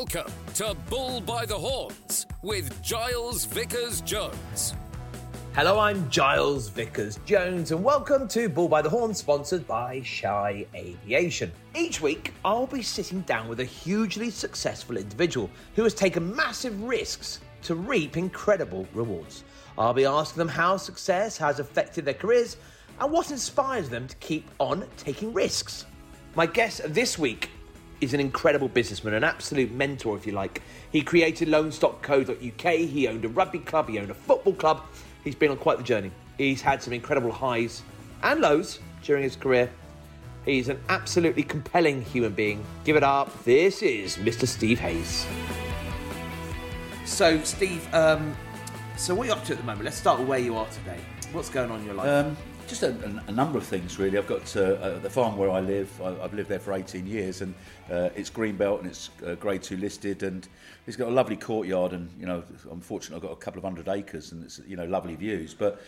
Welcome to Bull by the Horns with Giles Vickers Jones. Hello, I'm Giles Vickers Jones, and welcome to Bull by the Horn, sponsored by Shy Aviation. Each week, I'll be sitting down with a hugely successful individual who has taken massive risks to reap incredible rewards. I'll be asking them how success has affected their careers and what inspires them to keep on taking risks. My guest this week is an incredible businessman, an absolute mentor, if you like. He created loans.co.uk, he owned a rugby club, he owned a football club. He's been on quite the journey. He's had some incredible highs and lows during his career. He's an absolutely compelling human being. Give it up. This is Mr. Steve Hayes. So, Steve, um, so what are you up to at the moment? Let's start with where you are today. What's going on in your life? Um, just a, a, a number of things, really. I've got uh, uh, the farm where I live. I, I've lived there for 18 years, and uh, it's Greenbelt and it's uh, Grade Two listed, and it's got a lovely courtyard. And you know, I'm fortunate. I've got a couple of hundred acres, and it's you know lovely views. But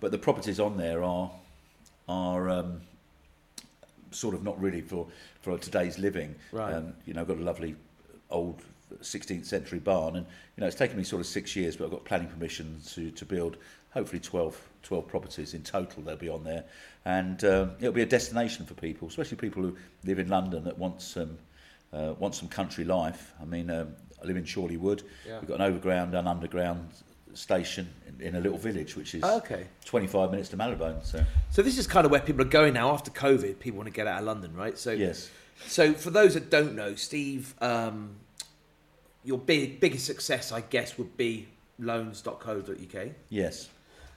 but the properties on there are are um, sort of not really for for today's living. Right. Um, you know, I've got a lovely old 16th century barn, and you know, it's taken me sort of six years, but I've got planning permission to to build hopefully 12, 12 properties in total. They'll be on there, and um, it'll be a destination for people, especially people who live in London that want some uh, want some country life. I mean, um, I live in Chorleywood. Yeah. We've got an overground and underground station in, in a little village, which is Okay. 25 minutes to Marylebone. So so this is kind of where people are going now after COVID. People want to get out of London, right? So yes, So for those that don't know, Steve, um, your big biggest success, I guess, would be loans.co.uk. yes,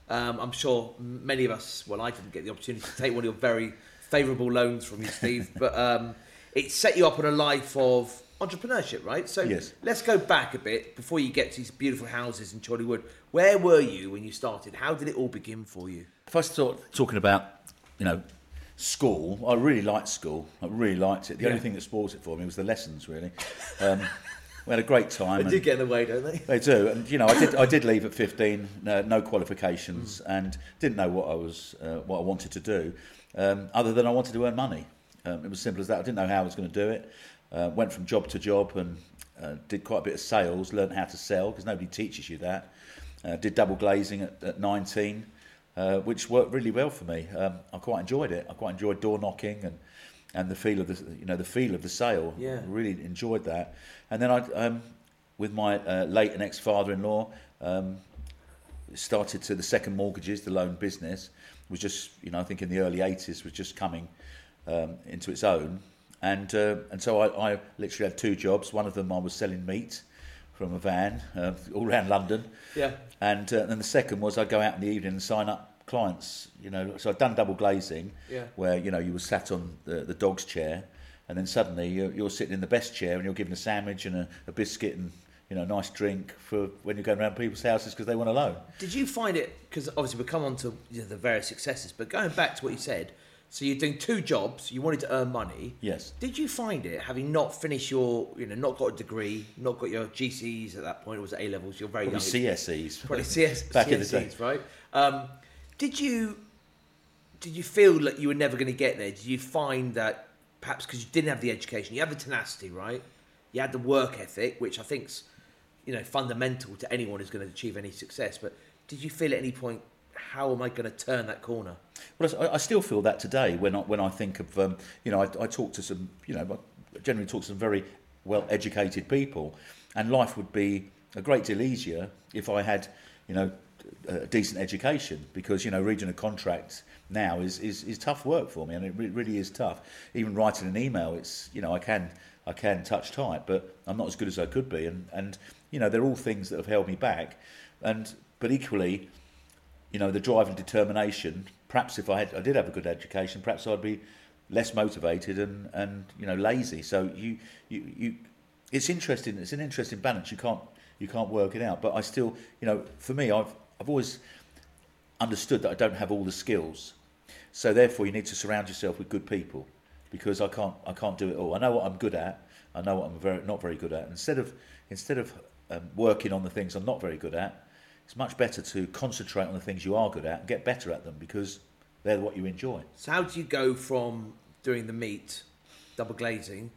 Um, I'm sure many of us, well, I didn't get the opportunity to take one of your very favourable loans from you, Steve, but um, it set you up on a life of entrepreneurship, right? So Yes. let's go back a bit before you get to these beautiful houses in Chorleywood. Where were you when you started? How did it all begin for you? If I start talking about, you know, school, I really liked school. I really liked it. The Yeah. only thing that spoils it for me was the lessons, really. Um, we had a great time. They do get in the way, don't they? They do, and you know, I did. I did leave at fifteen, uh, no qualifications, and didn't know what I was, uh, what I wanted to do, um, other than I wanted to earn money. Um, it was simple as that. I didn't know how I was going to do it. Uh, went from job to job and uh, did quite a bit of sales. Learned how to sell because nobody teaches you that. Uh, did double glazing at, at nineteen, uh, which worked really well for me. Um, I quite enjoyed it. I quite enjoyed door knocking and and the feel of the you know the feel of the sale. Yeah. really enjoyed that. And then I, um, with my uh, late and ex father-in-law, um, started to the second mortgages, the loan business was just you know I think in the early eighties was just coming um, into its own. And uh, and so I, I literally had two jobs. One of them I was selling meat from a van uh, all around London. Yeah. And uh, then the second was I'd go out in the evening and sign up clients. You know, so I'd done double glazing, Yeah. where you know you were sat on the, the dog's chair, and then suddenly you're, you're sitting in the best chair and you're given a sandwich and a, a biscuit and you know a nice drink for when you're going around people's houses because they want a loan. Did you find it, because obviously we'll come on to you know, the various successes, but going back to what you said, so you're doing two jobs, you wanted to earn money. Yes. Did you find it, having not finished your, you know, not got a degree, not got your GCs at that point, or was it A levels? You're very Probably young. CSEs. Probably CS, Back in the day. Right? Um, did you did you feel like you were never going to get there? Did you find that perhaps because you didn't have the education, you had the tenacity, right? You had the work ethic, which I think's you know fundamental to anyone who's going to achieve any success. But did you feel at any point, how am I going to turn that corner? Well, I, still feel that today when I, when I think of, um, you know, I, I talk to some, you know, I generally talk to some very well educated people, and life would be a great deal easier if I had, you know, a decent education because, you know, reading a contract now is, is, is tough work for me and it re- really is tough. Even writing an email, it's, you know, I can, I can touch type, but I'm not as good as I could be. And, and you know, they're all things that have held me back. And, but equally, you know, the drive and determination. Perhaps if I had, I did have a good education, perhaps I'd be less motivated and, and you know lazy. So you, you, you, it's interesting. It's an interesting balance. You can't, you can't work it out. But I still, you know, for me, I've, I've always understood that I don't have all the skills. So therefore, you need to surround yourself with good people because I can't, I can't do it all. I know what I'm good at. I know what I'm very, not very good at. Instead of, instead of um, working on the things I'm not very good at, it's much better to concentrate on the things you are good at and get better at them because they're what you enjoy. So how do you go from doing the meat, double glazing,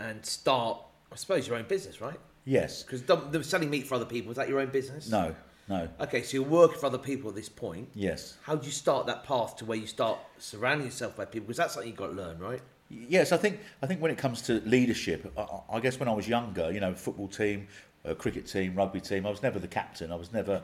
and start I suppose your own business, right? Yes. Because selling meat for other people is that your own business? No. No. Okay, so you're working for other people at this point. Yes. How do you start that path to where you start surrounding yourself by people? Because that's something you've got to learn, right? Yes, I think I think when it comes to leadership, I, I guess when I was younger, you know, football team, uh, cricket team, rugby team, I was never the captain. I was never,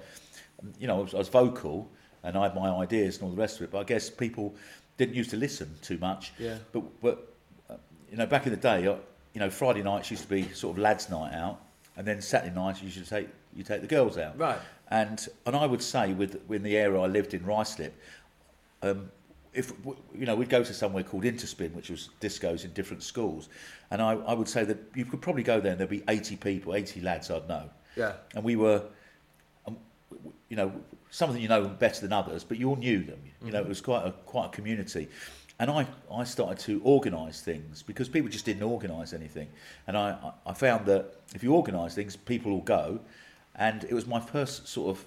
you know, I was, I was vocal and I had my ideas and all the rest of it. But I guess people didn't used to listen too much. Yeah. But but uh, you know, back in the day, uh, you know, Friday nights used to be sort of lads' night out, and then Saturday nights you should take you take the girls out. Right. And and I would say with in the area I lived in, Ruislip, um, if you know, we'd go to somewhere called Interspin, which was discos in different schools, and I, I would say that you could probably go there and there'd be 80 people, 80 lads I'd know. Yeah. And we were, um, you know, some of them you know better than others, but you all knew them. You mm-hmm. know, it was quite a quite a community. And I, I started to organise things because people just didn't organise anything. And I, I found that if you organise things, people will go. And it was my first sort of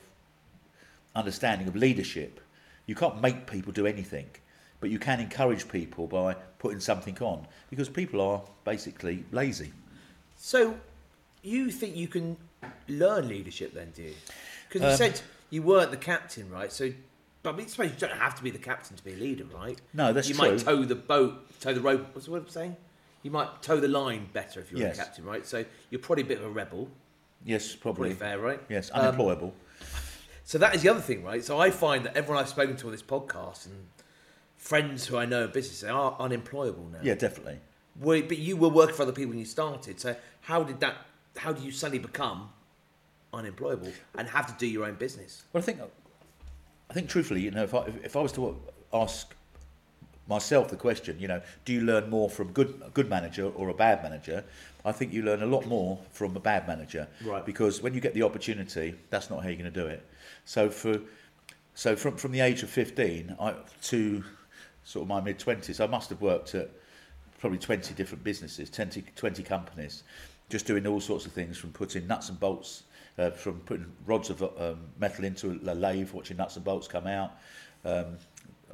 understanding of leadership. You can't make people do anything, but you can encourage people by putting something on because people are basically lazy. So, you think you can learn leadership then, do you? Because you Um, said you weren't the captain, right? So, but I mean, suppose you don't have to be the captain to be a leader, right? No, that's you true. might tow the boat, tow the rope. What's the word I'm saying? You might tow the line better if you're Yes. the captain, right? So you're probably a bit of a rebel. Yes, Probably probably. fair, right? Yes, Um, unemployable. So that is the other thing, right? So I find that everyone I've spoken to on this podcast and friends who I know in business they are unemployable now. yeah, definitely. Were, but you were working for other people when you started. So how did that? How do you suddenly become unemployable and have to do your own business? Well, I think, I think truthfully, you know, if I if I was to ask myself the question, you know, do you learn more from good good manager or a bad manager? I think you learn a lot more from a bad manager, Right. Because when you get the opportunity, that's not how you're going to do it. So for so from from the age of fifteen I, to sort of my mid twenties, I must have worked at probably 20 different businesses, 20, 20 companies, just doing all sorts of things from putting nuts and bolts, uh, from putting rods of um, metal into a lathe, watching nuts and bolts come out. Um,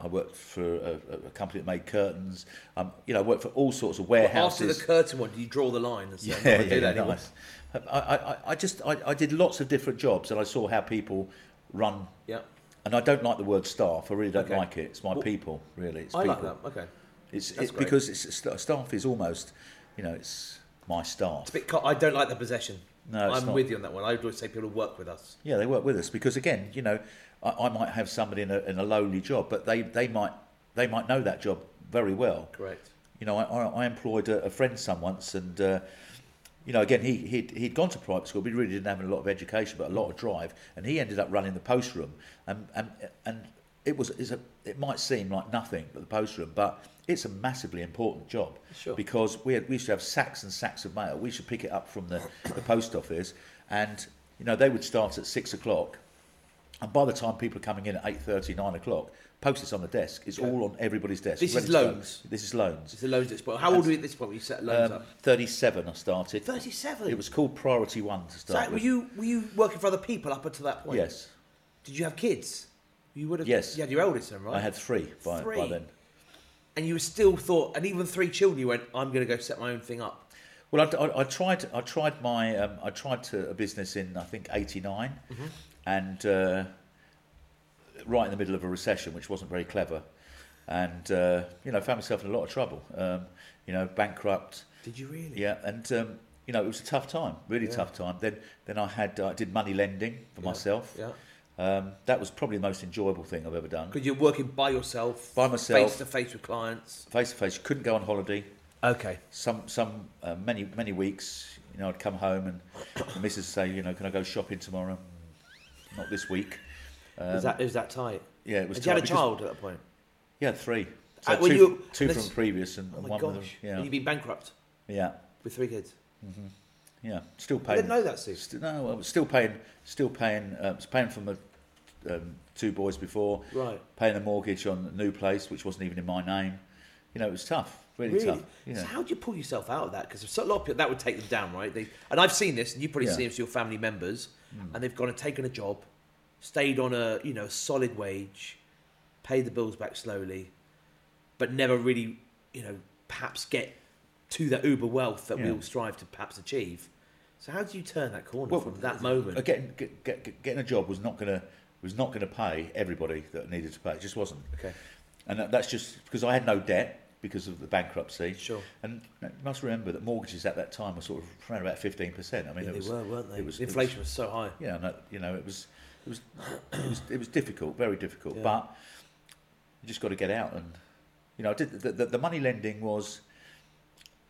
I worked for a, a company that made curtains. Um, you know, I worked for all sorts of warehouses. After the curtain one, do you draw the line and say, Yeah, "I'm not yeah, do that yeah, anymore"? nice. I, I, I just I, I did lots of different jobs and I saw how people run. Yeah, And I don't like the word staff. I really don't Okay. like it. It's my Well, people, really. It's I like people. that. Okay, It's, That's it's great. because it's staff is almost, you know, it's my staff. it's a bit. I don't like the possession. No, I'm not. with you on that one. I would always say people work with us. Yeah, they work with us because again, you know, I, I might have somebody in a, in a lowly job, but they, they might they might know that job very well. Correct. You know, I, I, I employed a, a friend some once, and uh, you know, again, he he'd, he'd gone to private school, but he really didn't have a lot of education, but a lot of drive, and he ended up running the post room, and and and it was is a it might seem like nothing, but the post room, but it's a massively important job Sure. because we had, we used to have sacks and sacks of mail. We should pick it up from the, the post office, and you know they would start at six o'clock, and by the time people are coming in at eight thirty, nine o'clock, post it's on the desk. It's all on everybody's desk. This ready is loans? This is loans. It's the loans at this point. How old were you at this point when you set loans Um, up? 37 I started. 37. It was called Priority One to So start were you were you working for other people up until that point? Yes, Did you have kids? You would have. Yes. You had your eldest then, right? I had three by, by Three? then. And you still thought, and even three children, you went, "I'm going to go set my own thing up." Well, I, I, I tried. I tried my. Um, I tried to a business in I think '89, Mm-hmm. and uh, right in the middle of a recession, which wasn't very clever, and uh, you know found myself in a lot of trouble. Um, you know, bankrupt. Did you really? Yeah, and um, you know it was a tough time, really Yeah. tough time. Then then I had I did money lending for Yeah, myself. Yeah. Um, that was probably the most enjoyable thing I've ever done. Because you're working by yourself, By myself. face to face with clients. Face to face, You couldn't go on holiday. Okay. some some uh, many many weeks you know I'd come home and the missus would say you know can I go shopping tomorrow not this week is that is that tight? yeah it was Had you had a tight child at that point? yeah three Uh, so when two, you- two from previous and, Oh and my one gosh! with them, And you've been bankrupt yeah with three kids. yeah still paying. I didn't know that, Steve. st- no I was still paying still paying uh, was paying for my um, two boys before Right. paying a mortgage on a new place which wasn't even in my name you know it was tough really, Really? tough you So how do you pull yourself out of that? Because a lot of people that would take them down, right? They, and I've seen this, and you've probably Yeah. Seen it with your family members, and they've gone and taken a job, stayed on a you know solid wage, paid the bills back slowly, but never really you know perhaps get to that uber wealth that we all strive to perhaps achieve. So how do you turn that corner Well, from that moment? Uh, Getting, get, get, getting a job was not going to was not going to pay everybody that needed to pay. It just wasn't. Okay. And that, that's just because I had no debt because of the bankruptcy. Sure. And you must remember that mortgages at that time were sort of around about fifteen percent. I mean, Yeah, it was, they were, weren't they? It was, the it was- inflation was, so high. yeah, no, you know, it was, it was, it was, it was difficult, very difficult. Yeah. But you just got to get out, and you know, I did the, the, the money lending was,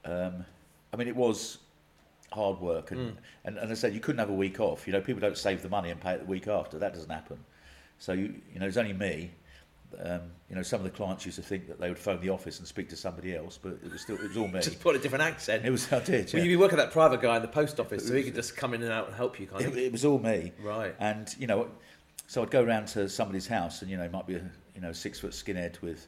um, I mean, it was hard work, and, Mm. and and as I said, you couldn't have a week off. You know, people don't save the money and pay it the week after. That doesn't happen. So you, you know, it's only me. Um, you know, some of the clients used to think that they would phone the office and speak to somebody else, but it was still it was all me. Just put a different accent. It was I did. Well, you'd be working with that private guy in the post office, so he could just come in and out and help you, kind It, of. it was all me. Right. And you know, so I'd go around to somebody's house, and you know, it might be a you know six foot skinhead with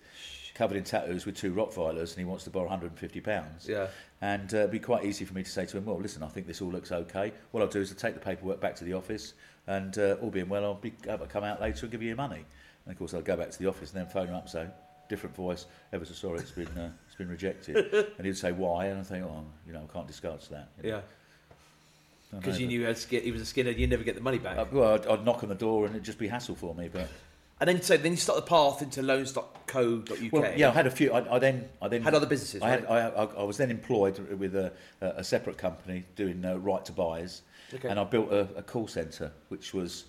covered in tattoos with two Rottweilers, and he wants to borrow 150 pounds. Yeah. And uh, it'd be quite easy for me to say to him, well, listen, I think this all looks okay. What I'll do is I'll take the paperwork back to the office, and uh, all being well, I'll be I'll come out later and give you your money. And of course, I'll go back to the office and then phone him up and say, different voice, ever so sorry, it's been uh, it's been rejected. and he'd say why, and I think, oh, you know, I can't discuss that. you know. Yeah. Because you knew he, he was a skinhead, you'd never get the money back. Uh, well, I'd, I'd knock on the door and it'd just be hassle for me. But and then so then you start the path into loans.co.uk. well, yeah, I had a few. I, I then, I then Had other businesses, I, had, right? I, I, was then employed with a, a separate company doing uh, right to buys, Okay. and I built a, a call centre, which was,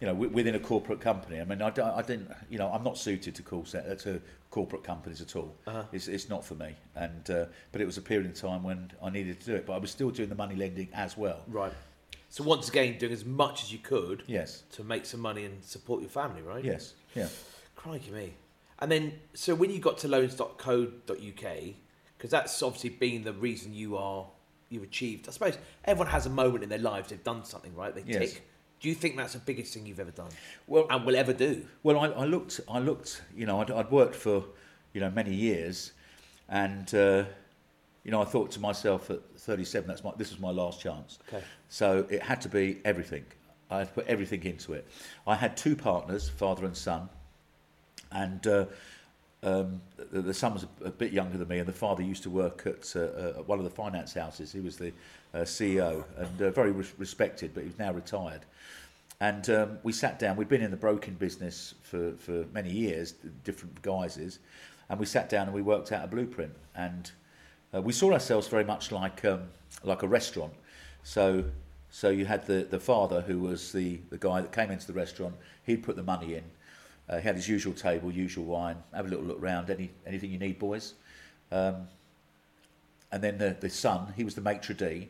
you know, wi- within a corporate company. I mean, I, I didn't, you know, I'm not suited to call center, to corporate companies at all. Uh-huh. It's, it's not for me. And uh, but it was a period in time when I needed to do it, but I was still doing the money lending as well. Right. So once again, doing as much as you could Yes. to make some money and support your family, right? Yes. Yeah. Crikey me. And then, so when you got to loans.co.uk, because that's obviously been the reason you are, you've achieved, I suppose everyone has a moment in their lives they've done something, right? They Yes. tick. Do you think that's the biggest thing you've ever done Well, and will ever do? Well, I, I looked. I looked. You know, I'd, I'd worked for, you know, many years, and uh, you know, I thought to myself at 37, that's my. This was my last chance. Okay. So it had to be everything. I had to put everything into it. I had two partners, father and son, and uh, um, the, the son was a, a bit younger than me, and the father used to work at, uh, uh, at one of the finance houses. He was the uh, CEO and uh, very res- respected, but he was now retired. And um, we sat down. We'd been in the broking business for, for many years, different guises, and we sat down and we worked out a blueprint. And uh, we saw ourselves very much like um, like a restaurant. So so you had the, the father who was the, the guy that came into the restaurant. He'd put the money in. Uh, he had his usual table, usual wine. Have a little look round. Any anything you need, boys. Um, and then the, the son, he was the maitre d'.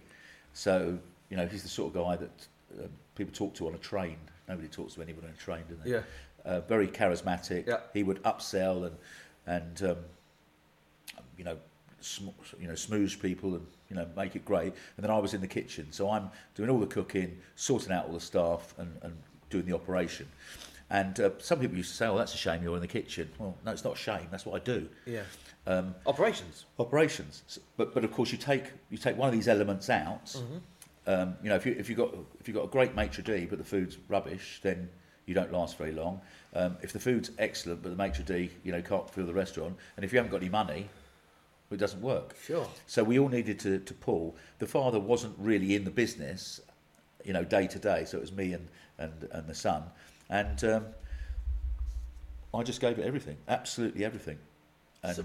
So you know he's the sort of guy that uh, people talk to on a train. Nobody talks to anyone on a train, do they? Yeah. Uh, very charismatic. Yeah. He would upsell and and um, you know sm- you know smooze people and you know make it great. And then I was in the kitchen, so I'm doing all the cooking, sorting out all the staff, and, and doing the operation. And uh, some people used to say, "Oh, that's a shame you're in the kitchen." Well, no, it's not a shame. That's what I do. Yeah. Um, Operations. operations. S- But but of course you take you take one of these elements out. Mm-hmm. Um, you know, if you if you got if you got a great maitre d' but the food's rubbish, then you don't last very long. Um, if the food's excellent but the maitre d' you know can't fill the restaurant, and if you haven't got any money, it doesn't work. Sure. So we all needed to, to pull. The father wasn't really in the business, you know, day to day. So it was me and and, and the son, and um, I just gave it everything, absolutely everything. And So,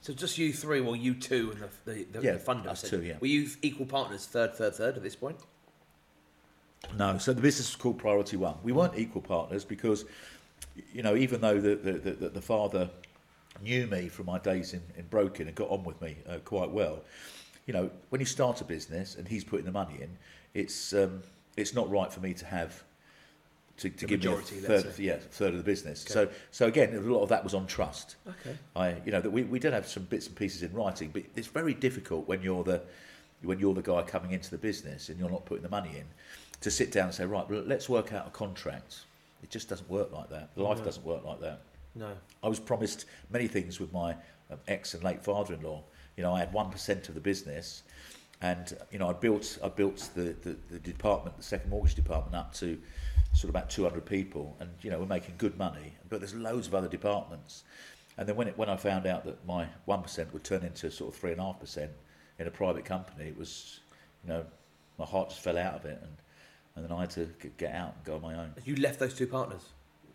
so just you three, well, you two and the, the, the, Yeah, the funder. us two, yeah. Were you equal partners, third, third, third at this point? No, so the business was called Priority One. We weren't equal partners because, you know, even though the the, the, the father knew me from my days in, in broking and got on with me uh, quite well, you know, when you start a business and he's putting the money in, it's um, it's not right for me to have to, to The give majority, me a third, say. yeah, third of the business. Okay. So so again, a lot of that was on trust. Okay. I, you know, that we, we did have some bits and pieces in writing, but it's very difficult when you're the when you're the guy coming into the business and you're not putting the money in to sit down and say, right, well, let's work out a contract. It just doesn't work like that. Life No. doesn't work like that. No. I was promised many things with my um, ex and late father-in-law. You know, I had one percent of the business, and you know, I built I built the, the, the department, the second mortgage department, up to sort of about 200 people, and you know, we're making good money. But there's loads of other departments, and then when it, when I found out that my one percent would turn into sort of three and a half percent in a private company, it was, you know, my heart just fell out of it, and and then I had to get out and go on my own. You left those two partners.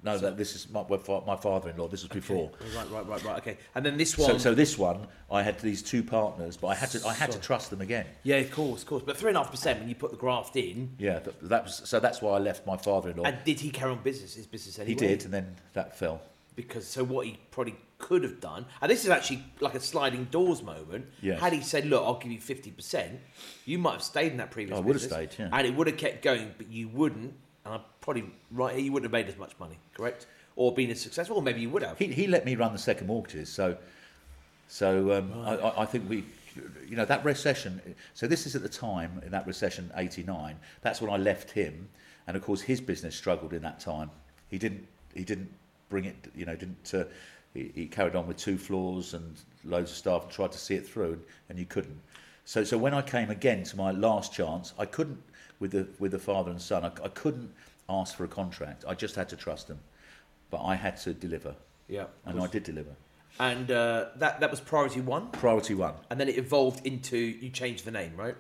No, that this is my my father-in-law. This was before. Okay. Right, right, right, right. Okay. And then this one. So, so this one, I had these two partners, but I had to I had to trust them again. yeah, of course, of course. But three and a half percent when you put the graft in. Yeah, that, that was so. That's why I left my father-in-law. And did he carry on business? His business anyway. he did, and then that fell. because so what he probably could have done, and this is actually like a sliding doors moment. Yes. Had he said, "Look, I'll give you fifty percent," you might have stayed in that previous. Oh, I would have stayed, yeah. and it would have kept going, but you wouldn't. And I'm probably right. You wouldn't have made as much money, correct? Or been as successful, or maybe you would have. He, he let me run the second mortgages, so so um, I, I, I think we, you know, that recession. So this is at the time in that recession, eighty nine. That's when I left him, and of course his business struggled in that time. He didn't he didn't bring it, you know, didn't. Uh, he, he carried on with two floors and loads of staff and tried to see it through, and, and you couldn't. So so when I came again to my last chance, I couldn't with the with the father and son. I, I couldn't ask for a contract. I just had to trust them, but I had to deliver, yeah, and I did deliver. And uh, that that was priority one, Priority one. and then it evolved into you changed the name, right?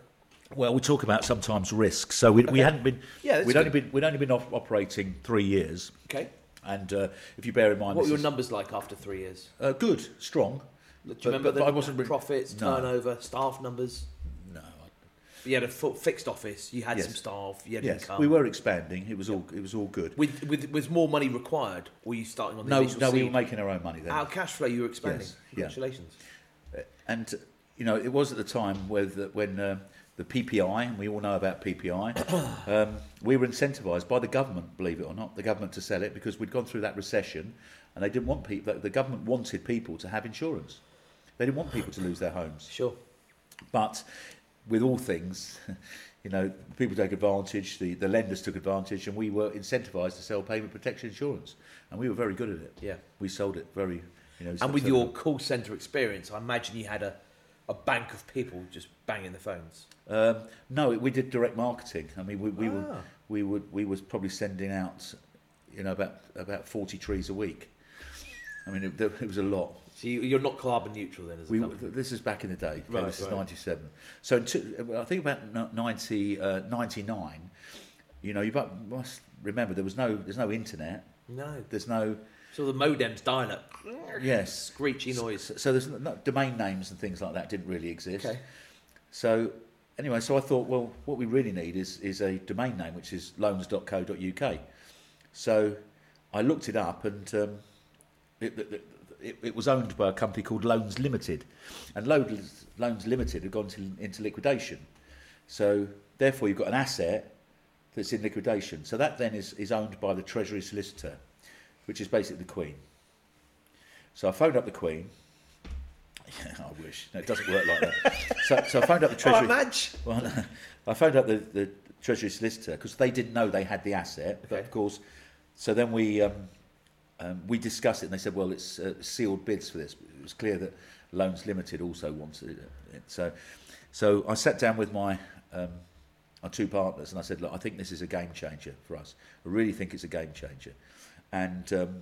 Well, we talk about sometimes risks. So we, we hadn't been. Yeah, we'd good. only been we'd only been op- operating three years, Okay. and uh, if you bear in mind, What were your is- numbers like after three years? uh, good, strong. Do you But- remember but the I wasn't really- profits, No. turnover, staff numbers? You had a fixed office. You had Yes. some staff. You had Yes, income. we were expanding. It was all it was all good. With, with was more money required? Were you starting on the No, no, we were making our own money then. Our cash flow, you were expanding. Yes, yeah. Congratulations. And you know, it was at the time where the, when uh, the PPI, and we all know about PPI, um, we were incentivised by the government, believe it or not, the government to sell it because we'd gone through that recession, and they didn't want people. The government wanted people to have insurance. They didn't want people to lose their homes. Sure. But with all things, you know, people take advantage, the, the lenders took advantage, and we were incentivised to sell payment protection insurance. And we were very good at it. Yeah. We sold it very, you know. And with your call centre experience, I imagine you had a, a bank of people just banging the phones. Um, no, we did direct marketing. I mean, we, we, Ah. we, would, we was probably sending out, you know, about, about 40 trees a week. I mean, it, it was a lot. So you, you're not carbon neutral then, as We, this is back in the day. Okay, Right, this is 97. So two, I think about 90, uh, 99, you know, you must remember there was no, there's no internet. No. There's no, So the modems dial up. yes. Screechy noise. So there's no, domain names and things like that didn't really exist. Okay. So anyway, so I thought, well, what we really need is, is a domain name, which is loans.co.uk. So I looked it up and um, it, it, it, it was owned by a company called Loans Limited. And Loans, Loans Limited had gone to, into liquidation. So therefore you've got an asset that's in liquidation. So that then is, is owned by the Treasury Solicitor, which is basically the Queen. So I phoned up the Queen. Yeah, I wish. No, it doesn't work like that. So, so I phoned up the Treasury. right, Madge. Well, no, I phoned up the, the Treasury solicitor because they didn't know they had the asset. But of course, so then we um, um, we discussed it, and they said, "Well, it's uh, sealed bids for this." It was clear that Loans Limited also wanted it. So, so I sat down with my um, our two partners, and I said, "Look, I think this is a game changer for us. I really think it's a game changer." And um,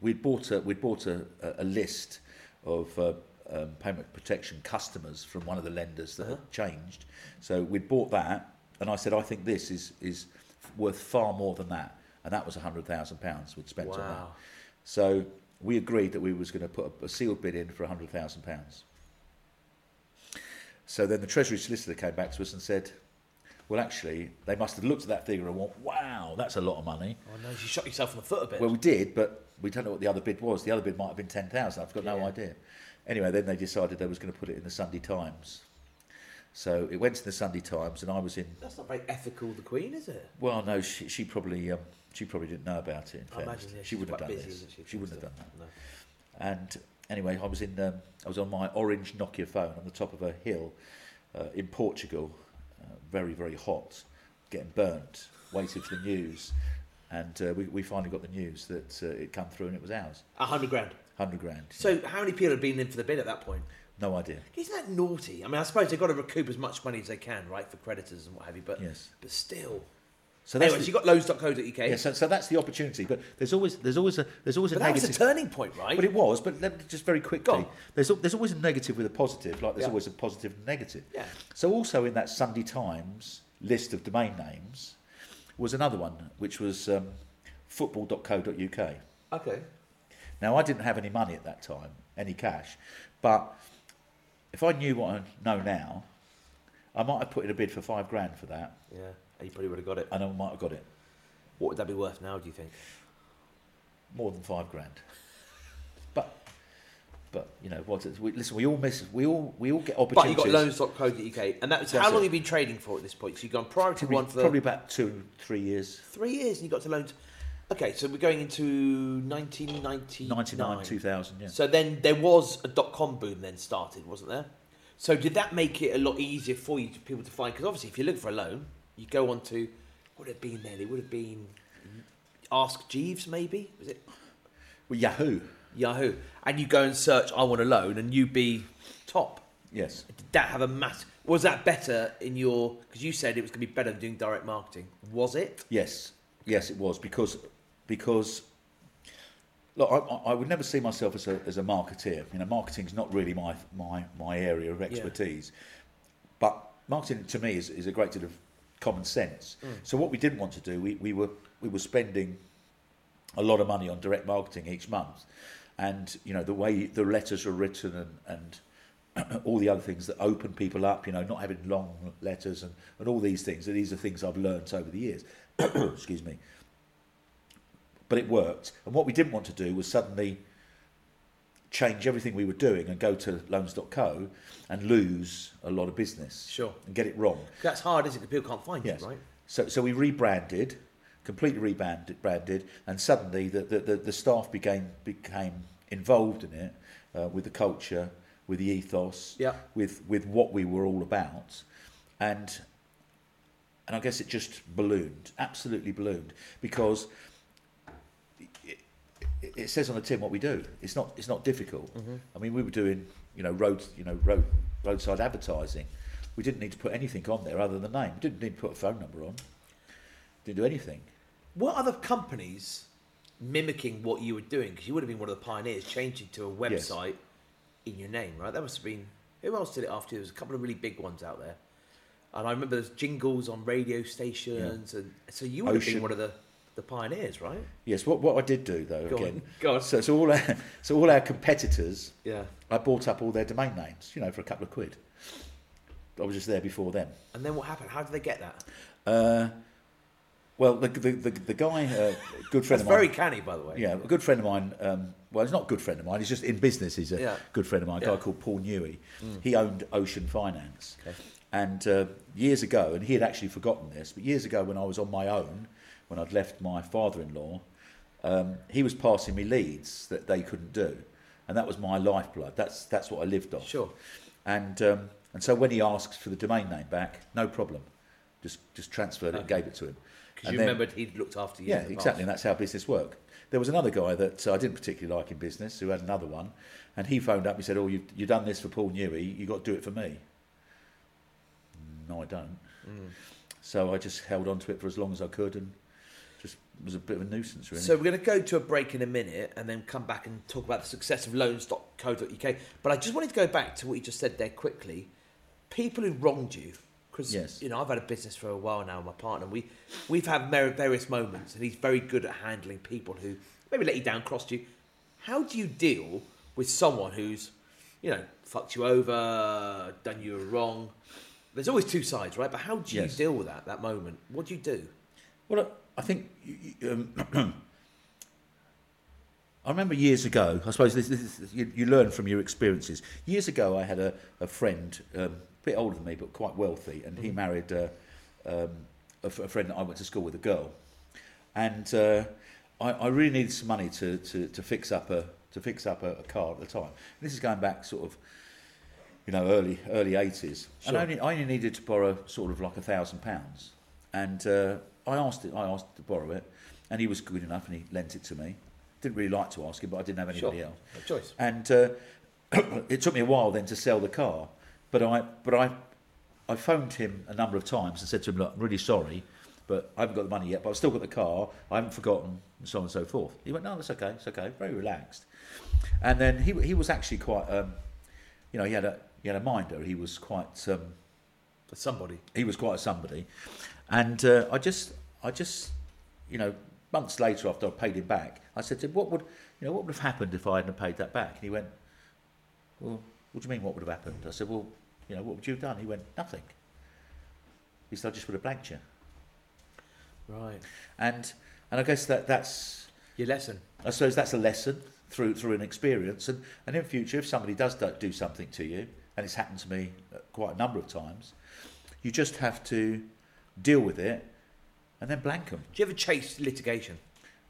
we'd bought a we'd bought a, a, list of uh, um, payment protection customers from one of the lenders that had changed. So we'd bought that, and I said, I think this is is worth far more than that, and that was hundred thousand pounds we'd spent on that. So we agreed that we was going to put a, a sealed bid in for hundred thousand pounds. So then the Treasury solicitor came back to us and said, "Well, actually, they must have looked at that figure and went, wow, that's a lot of money.'" Oh no, you shot yourself in the foot a bit. Well, we did, but we don't know what the other bid was. The other bid might have been 10,000. I've got no idea. Anyway, then they decided they was going to put it in the Sunday Times. So it went to the Sunday Times, and I was in. That's not very ethical, the Queen, is it? Well, no, she, she probably um, she probably didn't know about it. In I fairness. imagine yeah, she wouldn't have done busy, this. she? She wouldn't have done No. that. And anyway, I was in. Um, I was on my orange Nokia phone on the top of a hill uh, in Portugal, uh, very very hot, getting burnt, waiting for the news, and uh, we, we finally got the news that uh, it come through and it was ours, A hundred grand. hundred grand. So how many people had been in for the bid at that point? No idea. Isn't that naughty? I mean, I suppose they've got to recoup as much money as they can, right, for creditors and what have you. But Yes. but still, So that's Anyway, the- you got loans.co.uk. yeah, so, so that's the opportunity. But there's always there's always a there's always a but that was negative. a turning point, right? But it was. But let me just very quickly, there's there's always a negative with a positive, like there's Yeah. always a positive and negative. Yeah. So also in that Sunday Times list of domain names was another one, which was um, football.co.uk. okay. Now I didn't have any money at that time, any cash, but if I knew what I know now, I might have put in a bid for five grand for that, Yeah, and you probably would have got it. and I might have got it What would that be worth now? Do you think? more than five grand. But, but you know what? We, listen, we all miss. We all we all get opportunities. But you got loans.co.uk, and that's, That's how long it. have you been trading for at this point? So you've gone priority probably, one for probably about two, three years. three years, and you got to loans. Okay, so we're going into 1999. 99, 2000, yeah. So then there was a dot com boom then started, wasn't there? So did that make it a lot easier for you to people to find? Because obviously, if you're looking for a loan, you go on to would have been there. They would have been Ask Jeeves, maybe was it Well, Yahoo, Yahoo? And you go and search "I want a loan," and you be top. yes. Did that have a mass? Was that better in your? Because you said it was going to be better than doing direct marketing. Was it? Yes, yes, it was because because look, I, I- would never see myself as a as a marketeer. You know, marketing's not really my my my area of expertise. But marketing to me is, is a great deal of common sense. Mm. So what we didn't want to do, we, we were we were spending a lot of money on direct marketing each month, and you know the way the letters are written and and all the other things that open people up, you know, not having long letters and, and all these things. And these are things I've learnt over the years. Excuse me. But it worked. And what we didn't want to do was suddenly change everything we were doing and go to loans.co and lose a lot of business. Sure. And get it wrong. That's hard, isn't it? People can't find Yes. you, right? So, so we rebranded, completely rebranded, branded, and suddenly the, the, the, the staff became became involved in it uh, with the culture, with the ethos, Yeah. with with what we were all about, and and I guess it just ballooned, absolutely ballooned, because it, it says on the tin what we do. It's not it's not difficult. Mm-hmm. I mean, we were doing you know road you know road roadside advertising. We didn't need to put anything on there other than the name. We didn't need to put a phone number on. Didn't do anything. What other companies mimicking what you were doing? Because you would have been one of the pioneers, changing to a Yes. website in your name, right? That must have been. Who else did it after you? There was a couple of really big ones out there. And I remember there's jingles on radio stations, and so you would have been one of the, the pioneers, right? Yes. What what I did do though Go again. on. So so all our, so all our competitors, Yeah. I bought up all their domain names. You know, for a couple of quid. I was just there before them. And then what happened? How did they get that? Uh, well, the the the, the guy, uh, good friend That's of mine. very canny, by the way. Yeah, a good friend of mine. Um, well, he's not a good friend of mine. He's just in business. He's a Yeah. good friend of mine. A guy called Paul Newey. He owned Ocean Finance, Okay. and uh, years ago, and he had actually forgotten this, but years ago, when I was on my own, when I'd left my father-in-law, um, he was passing me leads that they couldn't do, and that was my lifeblood. That's that's what I lived on. Sure. And um, and so when he asked for the domain name back, no problem, just just transferred it and gave it to him. Because you then- remembered he'd looked after you. yeah, exactly, and that's how business worked. There was another guy that uh, I didn't particularly like in business who had another one, and he phoned up. And he said, "Oh, you've, you've done this for Paul Newey. You got to do it for me." No, I don't. Mm. So I just held on to it for as long as I could, and was a bit of a nuisance, really. So we're going to go to a break in a minute and then come back and talk about the success of loans.co.uk. But I just wanted to go back to what you just said there quickly. People who wronged you, because Yes. you know I've had a business for a while now. with My partner, we we've had various moments, and he's very good at handling people who maybe let you down, crossed you. How do you deal with someone who's, you know, fucked you over, done you wrong? There's always two sides, right? But how do you Yes. deal with that that moment? What do you do? Well, I think um, I remember years ago. I suppose this, this is, you, you learn from your experiences. Years ago, I had a, a friend, um, a bit older than me, but quite wealthy, and he married uh, um, a, f- a friend that I went to school with, a girl, and uh, I, I really needed some money to, to, to fix up a to fix up a, a car at the time. this is going back sort of you know, early early eighties, and I only, I only needed to borrow sort of like a thousand pounds, and uh, I asked it, I asked to borrow it, and he was good enough, and he lent it to me. Didn't really like to ask him, but I didn't have anybody Sure. else, No choice. and uh, it took me a while then to sell the car, but I but I I phoned him a number of times and said to him, look, I'm really sorry, but I haven't got the money yet. But I've still got the car. I haven't forgotten, and so on and so forth. He went, no, that's okay, it's okay. Very relaxed. And then he he was actually quite, um, you know, he had a he had a minder. He was quite. Um, somebody. he was quite a somebody, and uh, I just, I just, you know, months later after I paid him back, I said to him, "What would, you know, what would have happened if I hadn't paid that back?" And he went, "Well, what do you mean? What would have happened?" I said, "Well, you know, what would you have done?" He went, "Nothing." He said, "I just would have blanked you," Right. and and I guess that that's, Your lesson. I suppose that's a lesson through through an experience, and and in future, if somebody does do, do something to you, and it's happened to me uh, quite a number of times, you just have to deal with it, and then blank them. Do you ever chase litigation?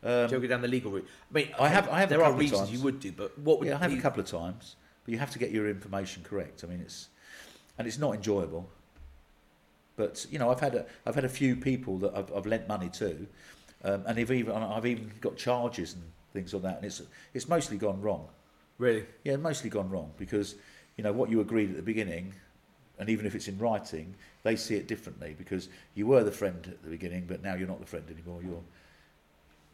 Um, do you ever go down the legal route? I mean, I have- I have a There are couple of reasons times. you would do, but what would yeah, I have be, a couple of times, but you have to get your information correct. I mean, it's and it's not enjoyable. But you know, I've had a I've had a few people that I've, I've lent money to, um, and I've even I've even got charges and things like that, and it's it's mostly gone wrong. really? Yeah, mostly gone wrong because you know what you agreed at the beginning, and even if it's in writing, they see it differently because you were the friend at the beginning, but now you're not the friend anymore. You're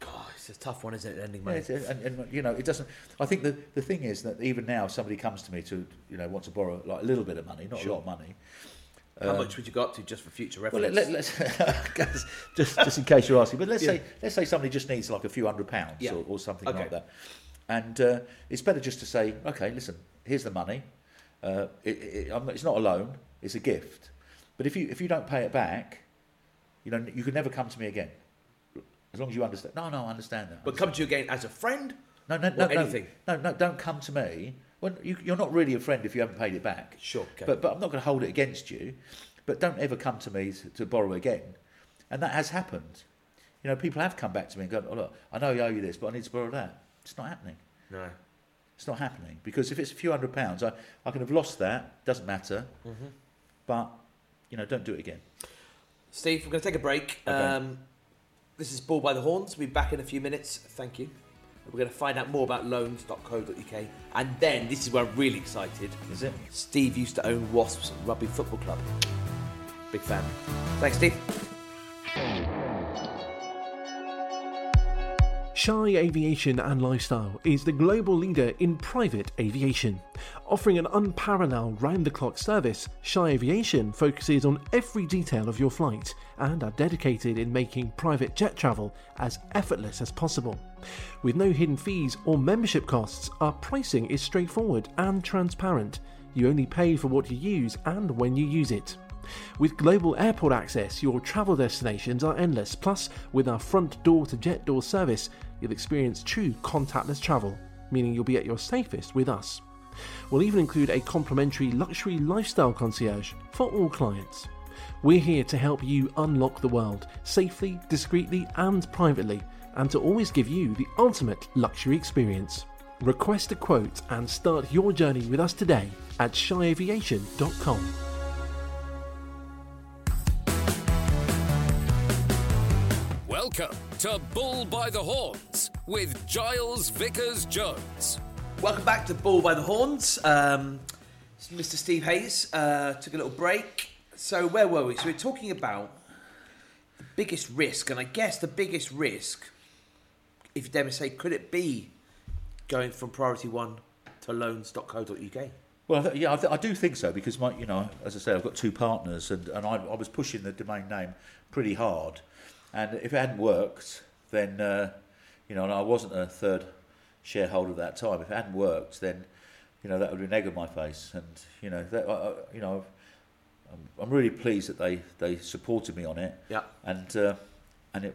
God, it's a tough one, isn't it? Lending Yeah, money. and, and you know, it doesn't. I think the the thing is that even now, if somebody comes to me to you know want to borrow like a little bit of money, not Sure. a lot of money. How um, much would you go up to just for future Well, reference? let, us just just in case you're asking, but let's Yeah. say let's say somebody just needs like a few hundred pounds Yeah. or, or something Okay. like that, and uh, it's better just to say, okay, listen, here's the money. Uh, it, it, it's not a loan; it's a gift. But if you if you don't pay it back, you know you can never come to me again. As long as you understand. No, no, I understand that. but come to you again as a friend? No, no, no, Or no, anything. no, no, don't come to me. Well, you, you're not really a friend if you haven't paid it back. Sure. Okay. But, but I'm not going to hold it against you. But don't ever come to me to, to borrow again. And that has happened. You know, people have come back to me and gone, oh, look, I know I owe you this, but I need to borrow that. It's not happening. no. It's not happening. Because if it's a few hundred pounds, I, I can have lost that. Doesn't matter. Mm-hmm. But, you know, don't do it again. Steve, we're going to take a break. Okay. Um, this is Bull by the Horns. We'll be back in a few minutes. Thank you. We're going to find out more about loans.co.uk. And then, this is where I'm really excited. Is it? Steve used to own Wasps Rugby Football Club. Big fan. Thanks, Steve. Shy Aviation and Lifestyle is the global leader in private aviation. Offering an unparalleled round the clock service, Shy Aviation focuses on every detail of your flight and are dedicated in making private jet travel as effortless as possible. With no hidden fees or membership costs, our pricing is straightforward and transparent. You only pay for what you use and when you use it. With global airport access, your travel destinations are endless. Plus, with our front door to jet door service, you'll experience true contactless travel, meaning you'll be at your safest with us. We'll even include a complimentary luxury lifestyle concierge for all clients. We're here to help you unlock the world safely, discreetly, and privately, and to always give you the ultimate luxury experience. Request a quote and start your journey with us today at shyAviation.com. Welcome to Bull by the Horns with Giles Vickers Jones. Welcome back to Bull by the Horns. Um, Mr. Steve Hayes uh, took a little break. So, where were we? So, we're talking about the biggest risk, and I guess the biggest risk, if you dare me say, could it be going from Priority One to loans.co.uk? Well, I th- yeah, I, th- I do think so because my, you know, as I say, I've got two partners, and, and I, I was pushing the domain name pretty hard, and if it hadn't worked, then uh, you know, and I wasn't a third shareholder at that time. If it hadn't worked, then you know that would be an egg on my face, and you know, that, you know, I'm, I'm really pleased that they they supported me on it, Yeah. and uh, and it,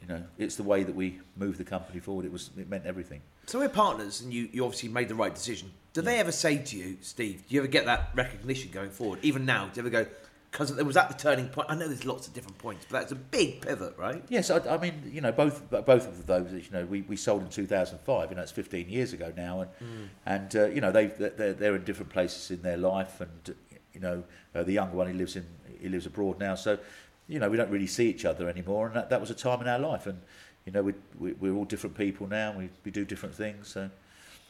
you know, it's the way that we move the company forward. It was it meant everything. So, we're partners, and you, you obviously made the right decision. Do they ever say to you, Steve, do you ever get that recognition going forward? Even now, do you ever go, because it was at the turning point? I know there's lots of different points, but that's a big pivot, right? Yes, I, I mean, you know, both both of those, you know, we, we sold in 2005. You know, it's 15 years ago now, and and uh, you know, they they're, they're in different places in their life, and you know, uh, the younger one he lives in he lives abroad now, so you know, we don't really see each other anymore, and that, that was a time in our life, and you know, we, we we're all different people now, we we do different things, so.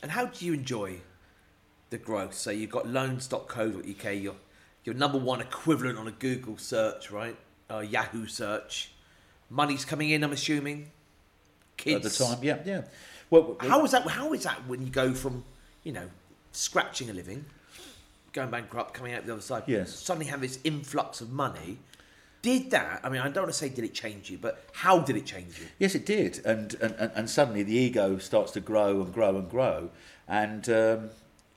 And how do you enjoy the growth? So you've got loans.co.uk, your your number one equivalent on a Google search, right? Or Yahoo search. Money's coming in, I'm assuming. Kids. At the time, yeah, yeah. Well, How is that? How is that when you go from, you know, scratching a living, going bankrupt, coming out the other side, Yes. suddenly have this influx of money? Did that? I mean, I don't want to say did it change you, but how did it change you? Yes, it did, and and, and and suddenly the ego starts to grow and grow and grow, and um,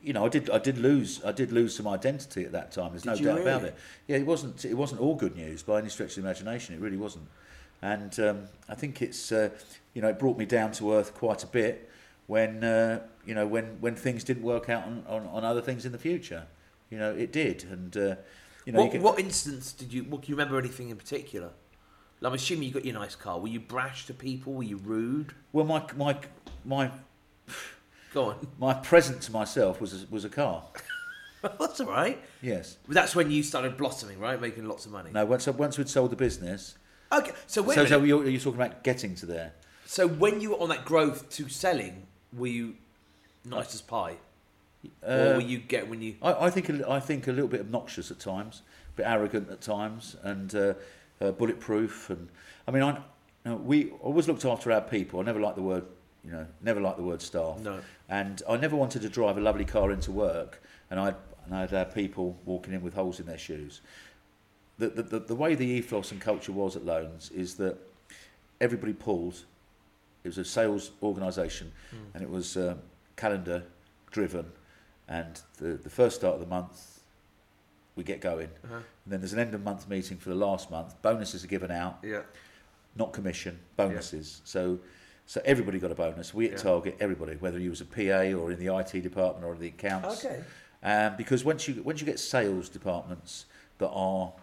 you know I did I did lose I did lose some identity at that time. There's no Did you doubt about it. Yeah, it wasn't it wasn't all good news by any stretch of the imagination. It really wasn't, and um, I think it's uh, you know it brought me down to earth quite a bit when uh, you know when when things didn't work out on, on, on other things in the future. You know it did, and uh, you know you what, get- what instance did you? What, can you remember anything in particular? I'm assuming you got your nice car. Were you brash to people? Were you rude? well my my my Go on. my present to myself was a, was a car. That's all right. Yes. But that's when you started blossoming, right? Making lots of money. No, once once we'd sold the business. Okay. So wait. So, a so minute. you're, you're talking about getting to there. So when you were on that growth to selling, were you nice as pie, or Uh, were you get when you? I, I think a- I think a little bit obnoxious at times, a bit arrogant at times, and uh, uh, bulletproof. And I mean, I we always looked after our people. I never liked the word, you know, never liked the word staff. No. And I never wanted to drive a lovely car into work, and I'd and I'd have people walking in with holes in their shoes. The the, the, the way the ethos and culture was at Loans is that everybody pulled. It was a sales organisation, and it was uh, calendar driven. And the, the first start of the month, we get going. Uh-huh. And then there's an end of month meeting for the last month. Bonuses are given out, Yeah. not commission, bonuses. So so everybody got a bonus. We at Yeah. Target, everybody, whether you was a PA or in the IT department or the accounts. Okay. Um, because once you once you get sales departments that are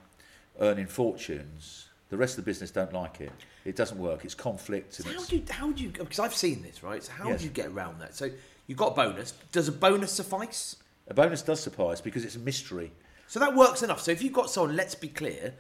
earning fortunes, the rest of the business don't like it. It doesn't work. It's conflict. And So how it's, do you? How do you? Because I've seen this, right? So how Yes. do you get around that? So you got a bonus. Does a bonus suffice? a bonus does suffice because it's a mystery. So that works enough. So if you've got someone, let's be clear,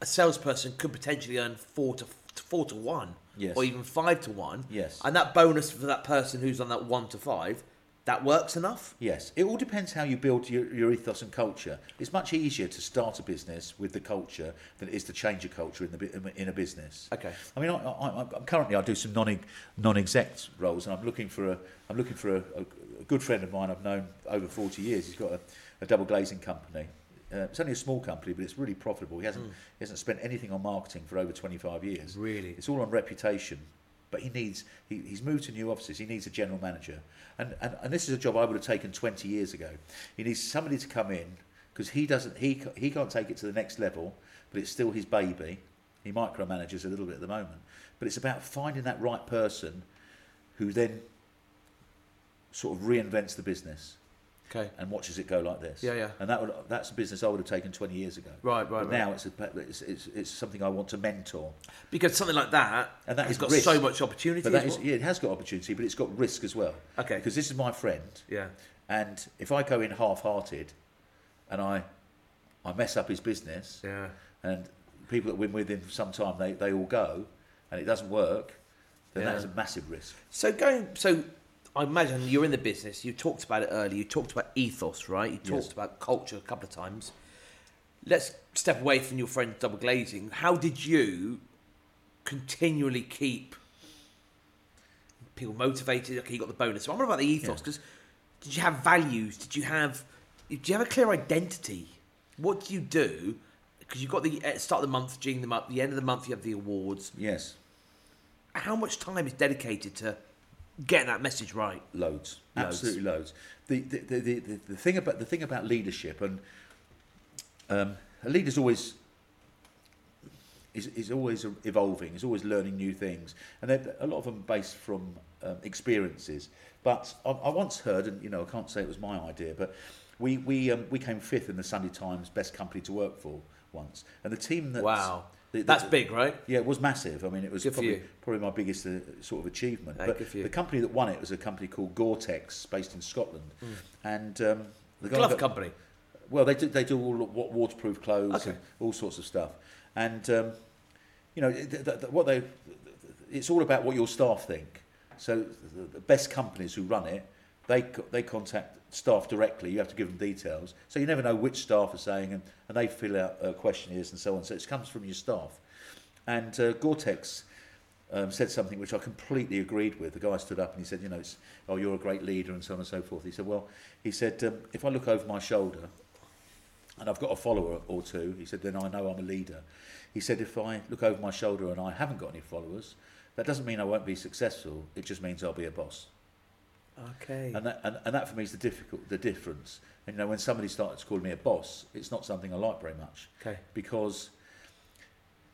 a salesperson could potentially earn four to four to one, Yes. or even five to one. Yes. And that bonus for that person who's on that one to five, that works enough. Yes, it all depends how you build your, your ethos and culture. It's much easier to start a business with the culture than it is to change a culture in the in a business. Okay. I mean, I, I, I'm currently I do some non non exec roles, and I'm looking for a I'm looking for a, a, a good friend of mine I've known over 40 years. He's got a, a double glazing company. Uh, it's only a small company, but it's really profitable. He hasn't he hasn't spent anything on marketing for over 25 years. Really? It's all on reputation. But he needs, he, he's moved to new offices, he needs a general manager. And, and, and this is a job I would have taken 20 years ago. He needs somebody to come in because he doesn't, he, he can't take it to the next level, but it's still his baby. He micromanages a little bit at the moment. But it's about finding that right person who then sort of reinvents the business Okay. and watches it go like this. Yeah, yeah. And that would, that's a business I would have taken 20 years ago. Right, right, But right. now it's, a, it's, it's, it's something I want to mentor. Because something like that, And that has got risk. so much opportunity. But that as is, yeah, it has got opportunity, but it's got risk as well. Okay. Because this is my friend, Yeah. and if I go in half-hearted, and I, I mess up his business, Yeah. and people that have been with him for some time, they, they all go, and it doesn't work, then Yeah. that is a massive risk. So going, so I imagine you're in the business. You talked about it earlier. You talked about ethos, right? You talked Yes. about culture a couple of times. Let's step away from your friend double glazing. How did you continually keep people motivated? Okay, you got the bonus. So I'm about the ethos Yeah. because did you have values? Did you have did you have a clear identity? What do you do? Because you've got the start of the month, during the month, the end of the month, you have the awards. Yes, How much time is dedicated to getting that message right? loads, Loads. absolutely loads. The the, the, the, the the thing about the thing about leadership and um, a leader's always is, is always evolving, is always learning new things, and a lot of them based from um, experiences. But I, I once heard, and you know, I can't say it was my idea, but we we um, we came fifth in the Sunday Times Best Company to Work for once, and the team that Wow. The- the- That's big, right? yeah, it was massive. I mean, it was Good probably, probably my biggest uh, sort of achievement. Hey, but good for you. the company that won it was a company called Gore-Tex, based in Scotland, and um, the. Glove got- company. Well, they do they do all wa- waterproof clothes Okay. and all sorts of stuff, and um, you know th- th- th- what they it's all about what your staff think. So the best companies who run it, they they contact staff directly. You have to give them details, so you never know which staff are saying, and, and they fill out uh, questionnaires and so on. So it comes from your staff. And uh, Gore-Tex um, said something which I completely agreed with. The guy stood up and he said, you know, oh, you're a great leader and so on and so forth. He said, well, he said, um, if I look over my shoulder and I've got a follower or two, he said, then I know I'm a leader. He said, if I look over my shoulder and I haven't got any followers, that doesn't mean I won't be successful. It just means I'll be a boss. Okay. And that, and, and that for me is the difficult, the difference. And you know, when somebody starts calling me a boss, it's not something I like very much. Okay. Because,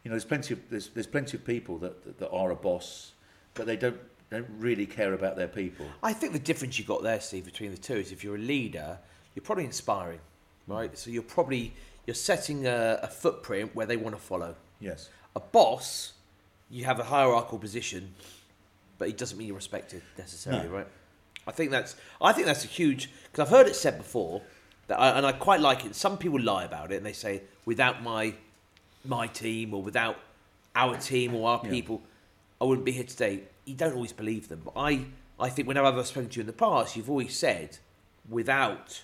you know, there's plenty of there's, there's plenty of people that, that, that are a boss, but they don't don't really care about their people. I think the difference you got there, Steve, between the two is if you're a leader, you're probably inspiring, right? Mm. So you're probably you're setting a, a footprint where they want to follow. Yes. A boss, you have a hierarchical position, but it doesn't mean you're respected necessarily, No. right? I think that's I think that's a huge because I've heard it said before that I, and I quite like it. Some people lie about it and they say without my my team or without our team or our Yeah. people, I wouldn't be here today. You don't always believe them, but I I think whenever I've spoken to you in the past, you've always said without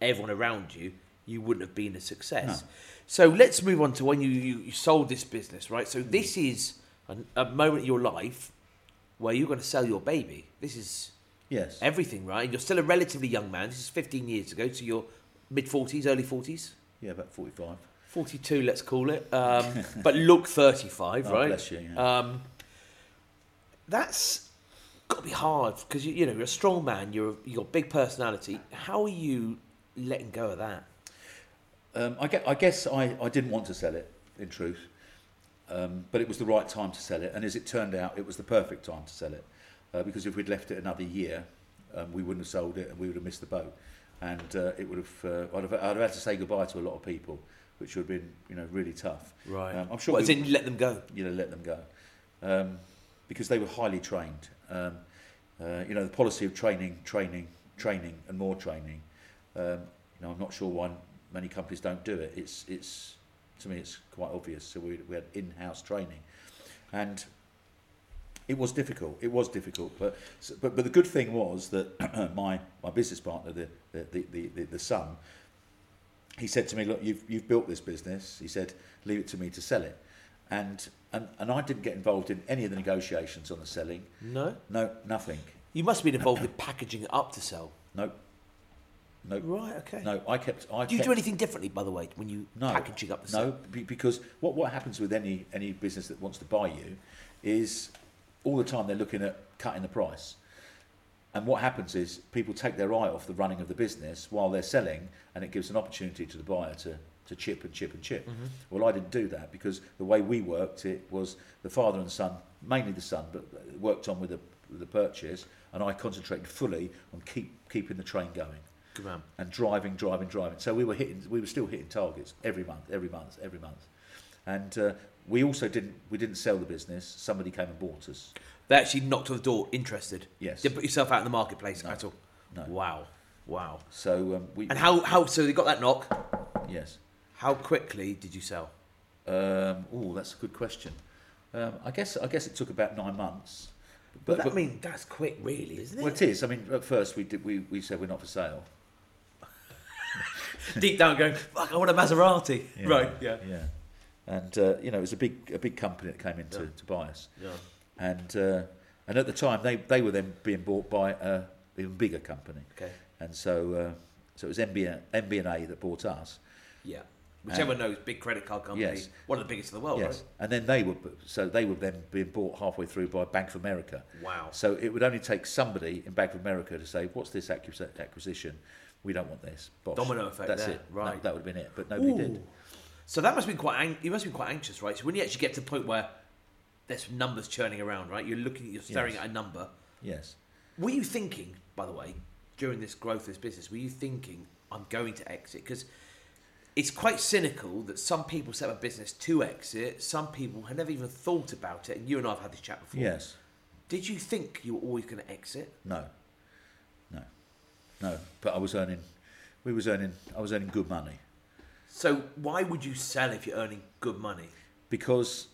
everyone around you, you wouldn't have been a success. So let's move on to when you, you, you sold this business, right? So this mm. is a, a moment in your life where you're going to sell your baby. This is Yes. everything, right? You're still a relatively young man. This is 15 years ago, so you're mid 40s, early 40s. Yeah, about 45. 42, let's call it. Um, but look 35, Oh, right? bless you, yeah. Um, that's got to be hard because you, you know you're a strong man. You're you got big personality. How are you letting go of that? Um, I, gue- I guess I, I didn't want to sell it, in truth, um, but it was the right time to sell it, and as it turned out, it was the perfect time to sell it, uh, because if we'd left it another year, um, we wouldn't have sold it, and we would have missed the boat, and uh, it would have, uh, I'd have I'd have had to say goodbye to a lot of people, which would have been you know really tough. Um, I'm sure Well, we- as in let them go. you know, let them go. Um, because they were highly trained. Um, uh, you know, the policy of training, training, training, and more training. Um, you know, I'm not sure why many companies don't do it. It's, it's to me, it's quite obvious. So we, we had in-house training, and it was difficult. It was difficult, but but, but the good thing was that my my business partner, the the, the, the, the, son, he said to me, "Look, you've you've built this business." He said, "Leave it to me to sell it," and and and I didn't get involved in any of the negotiations on the selling. No, No, nothing. you must have been involved in packaging it up to sell. No, no, Right. Okay. no. I kept. I Do you kept, do anything differently, by the way, when you no, packaging up the no, sale? because what what happens with any any business that wants to buy you is all the time they're looking at cutting the price. And what happens is people take their eye off the running of the business while they're selling, and it gives an opportunity to the buyer to, to chip and chip and chip. Mm-hmm. Well, I didn't do that because the way we worked, it was the father and son, mainly the son, but worked on with the, with the purchase, and I concentrated fully on keep keeping the train going Good man. and driving, driving, driving. So we were hitting, we were still hitting targets every month, every month, every month. And uh, we also didn't, we didn't sell the business. Somebody came and bought us. They actually knocked on the door, interested. Yes. Didn't put yourself out in the marketplace No. at all. No. Wow. Wow. So um, we, And how how so they got that knock? yes. How quickly did you sell? Um, oh, that's a good question. Um, I guess, I guess it took about nine months. But, that, I mean, that's quick, really, isn't it? well, it is. I mean, at first we did, we, we said we're not for sale. Deep down, going, "Fuck, I want a Maserati." Right. Yeah. Yeah. And uh, you know, it was a big, a big company that came in to, Yeah. to buy us. Yeah. and uh, and at the time they, they were then being bought by a even bigger company, Okay. and so uh, so it was MB MBNA that bought us. Yeah. Which everyone knows, big credit card company, Yes. one of the biggest in the world, yes, and then they were so they were then being bought halfway through by Bank of America. Wow. So it would only take somebody in Bank of America to say, "What's this acquisition? We don't want this." Bosh. Domino effect That's there, it. right. That, that would have been it, but nobody did. So that must be quite. Ang- you must be quite anxious, right? So when you actually get to the point where there's numbers churning around, right? You're looking, you're staring Yes. at a number. Yes. Were you thinking, by the way, during this growth of this business, were you thinking, I'm going to exit? Because it's quite cynical that some people set up a business to exit, some people have never even thought about it, and you and I have had this chat before. Yes. Did you think you were always going to exit? No. No. No. But I was earning. We was earning. I was earning good money. So why would you sell if you're earning good money? because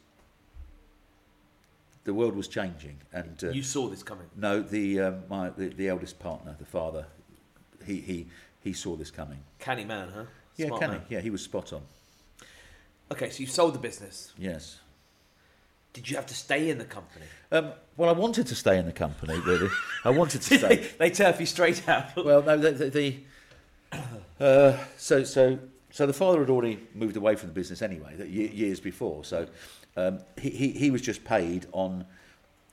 the world was changing, and uh, You saw this coming. no, the, um, my the, the eldest partner, the father, he he he saw this coming. Canny man, huh? Yeah, Smart can man. Yeah, he was spot on. Okay, so you sold the business. Yes, Did you have to stay in the company? Um, well, I wanted to stay in the company, really. I wanted to they, stay. they turf you straight out. Well, no, the, the, the uh, so so so the father had already moved away from the business anyway, years before. So um, he, he he was just paid on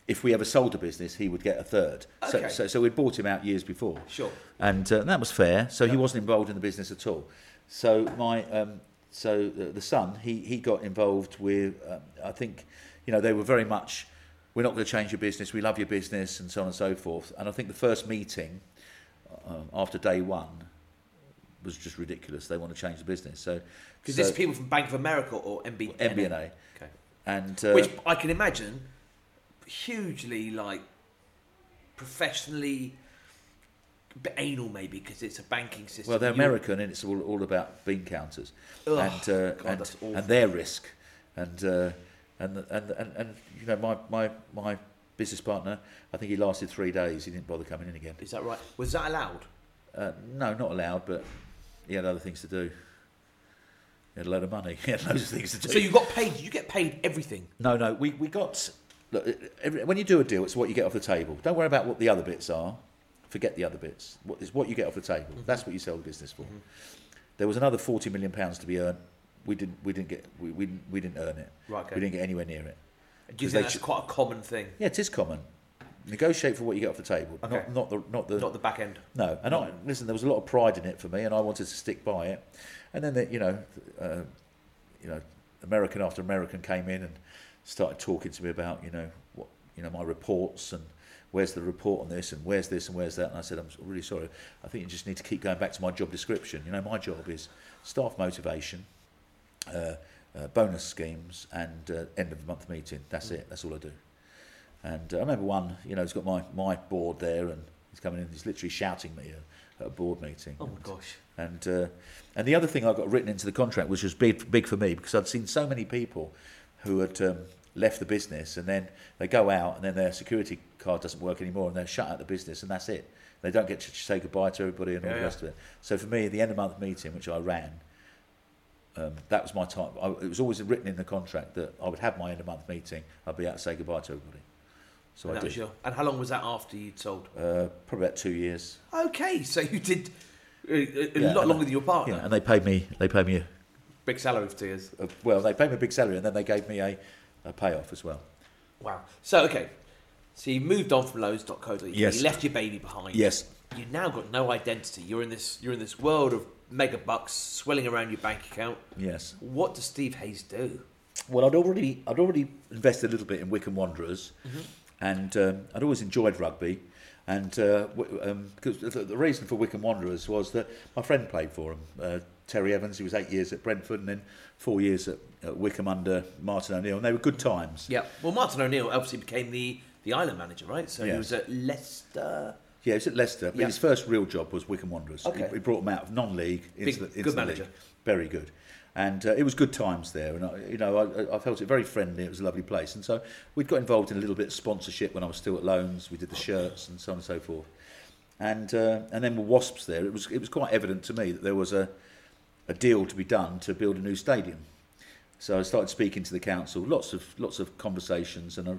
if we ever sold the business, he would get a third. Okay. So, so so we'd bought him out years before. Sure. and uh, that was fair. So he wasn't involved in the business at all. So my um, so the, the son he he got involved with um, I think you know they were very much we're not going to change your business. We love your business and so on and so forth. And I think the first meeting um, after day one was just ridiculous. They want to change the business. So Because so, this is people from Bank of America or MB, MBNA Okay. and uh, Which I can imagine hugely like professionally anal maybe because it's a banking system. Well, they're American, and it's all, all about bean counters Ugh, and uh, God, and, and their risk, and, uh, and and and and you know my my my business partner. I think he lasted three days. He didn't bother coming in again. Is that right? Was that allowed? Uh, no, not allowed, but he had other things to do. He had a load of money. He had loads of things to do. So you got paid. You get paid everything. No, no, we, we got. Look, every, when you do a deal, it's what you get off the table. Don't worry about what the other bits are. Forget the other bits. What is what you get off the table? Mm-hmm. That's what you sell the business for. There was another forty million pounds to be earned. We didn't. We didn't get. We, we, didn't- we didn't earn it. Right, okay. We didn't get anywhere near it. Do you think that's ch- quite a common thing? Yeah, it is common. Negotiate for what you get off the table. Okay. Not not the not the Not the back end. no, and I, listen, there was a lot of pride in it for me, and I wanted to stick by it. And then, the, you know, uh, you know, American after American came in and started talking to me about, you know, what, you know, my reports and where's the report on this and where's this and where's that. And I said, I'm really sorry. I think you just need to keep going back to my job description. You know, my job is staff motivation, uh, uh, bonus schemes, and uh, end of the month meeting. That's it. That's all I do. And I remember one, you know, he's got my, my board there and he's coming in, he's literally shouting at me at, at a board meeting. Oh my gosh. And uh, and the other thing I got written into the contract, which was big big for me, because I'd seen so many people who had um, left the business and then they go out and then their security card doesn't work anymore and they're shut out the business and that's it. They don't get to say goodbye to everybody and all Yeah, the yeah. rest of it. So for me, the end of month meeting, which I ran, um, that was my time. I, it was always written in the contract that I would have my end of month meeting. I'd be out to say goodbye to everybody. So and, I that was did. your, and how long was that after you'd sold? Uh, probably about two years. Okay, so you did a, a, a Yeah, lot longer than your partner. Yeah, and they paid me. They paid me. A, Big salary for two years. a, well, they paid me a big salary, and then they gave me a, a payoff as well. Wow. So okay, so you moved on from loans.co.uk. Yes. You left your baby behind. Yes. You now got no identity. You're in this. You're in this world of mega bucks swelling around your bank account. Yes. What does Steve Hayes do? Well, I'd already I'd already invested a little bit in Wycombe Wanderers, Mm-hmm. And um, I'd always enjoyed rugby. And uh, um, the, reason for Wycombe Wanderers was that my friend played for him, uh, Terry Evans. He was eight years at Brentford and then four years at, at Wycombe under Martin O'Neill, and they were good times. Yeah. Well, Martin O'Neill obviously became the the Ireland manager, right? So he was at Leicester. Yeah, he was at Leicester, Yeah. his first real job was Wycombe Wanderers. Okay. He, he brought them out of non-league into Big- the, into good the manager. league. Very good, and uh, it was good times there. And I, you know, I, I felt it very friendly. It was a lovely place, and so we'd got involved in a little bit of sponsorship when I was still at Loans. We did the shirts and so on and so forth, and uh, and then with Wasps there, it was it was quite evident to me that there was a a deal to be done to build a new stadium. So I started speaking to the council. Lots of lots of conversations, and uh,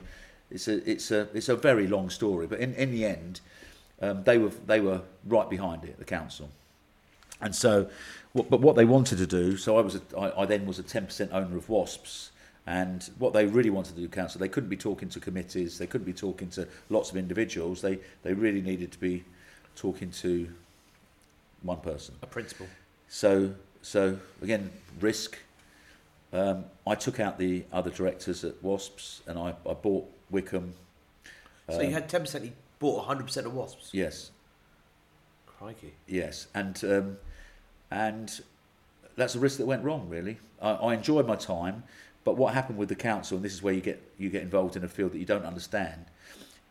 it's a it's a it's a very long story. But in, in the end, um, they were they were right behind it, the council. And so, but what they wanted to do. So I was a, I, I then was a ten percent owner of Wasps. And what they really wanted to do, council, they couldn't be talking to committees, they couldn't be talking to lots of individuals. They they really needed to be talking to one person. A principal. So, so again, risk. Um, I took out the other directors at Wasps, and I, I bought Wycombe. So you had ten percent. He bought hundred percent of wasps. Yes, Crikey. yes, and um, and that's a risk that went wrong. Really, I, I enjoyed my time, but what happened with the council, and this is where you get you get involved in a field that you don't understand,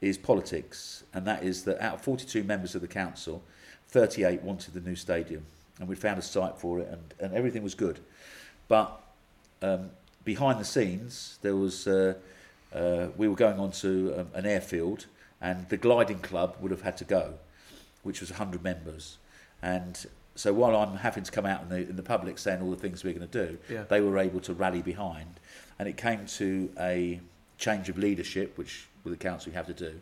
is politics, and that is that out of 42 members of the council, 38 wanted the new stadium, and we found a site for it, and, and everything was good, but um, behind the scenes there was uh, uh, we were going on to um, an airfield, and the gliding club would have had to go, which was 100 members, and so while I'm having to come out in the in the public saying all the things we're going to do, Yeah. they were able to rally behind, and it came to a change of leadership, which with the council you have to do,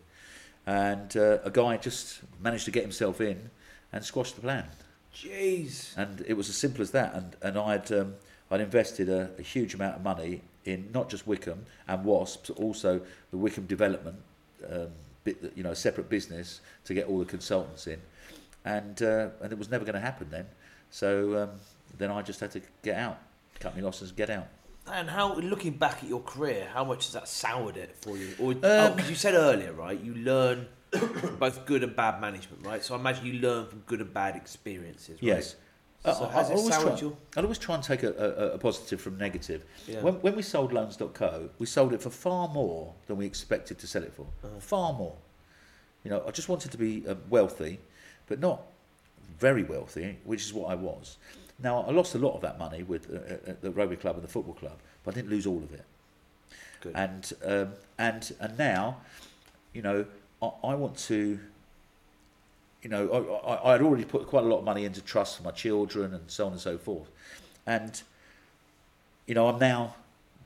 and uh, a guy just managed to get himself in and squash the plan. Jeez. And it was as simple as that. And and I'd um, I'd invested a, a huge amount of money in not just Wycombe and Wasps, but also the Wycombe development, um, bit, you know, a separate business to get all the consultants in, and uh, and it was never going to happen then. So um, then I just had to get out, cut my losses, get out. And how, looking back at your career, how much has that soured it for you? Or, Um, oh, you said earlier, right? You learn both good and bad management, right? So I imagine you learn from good and bad experiences, right? Yes. So I- has I it always soured try, your- I'd always try and take a, a, a positive from negative. Yeah. When, when we sold loans.co, we sold it for far more than we expected to sell it for. Uh-huh. Far more. You know, I just wanted to be uh, wealthy, but not very wealthy, which is what I was. Now, I lost a lot of that money with uh, uh, the rugby club and the football club, but I didn't lose all of it. Good. And um, and and now, you know, I, I want to. You know, I, I, I'd already put quite a lot of money into trust for my children and so on and so forth, and you know, I'm now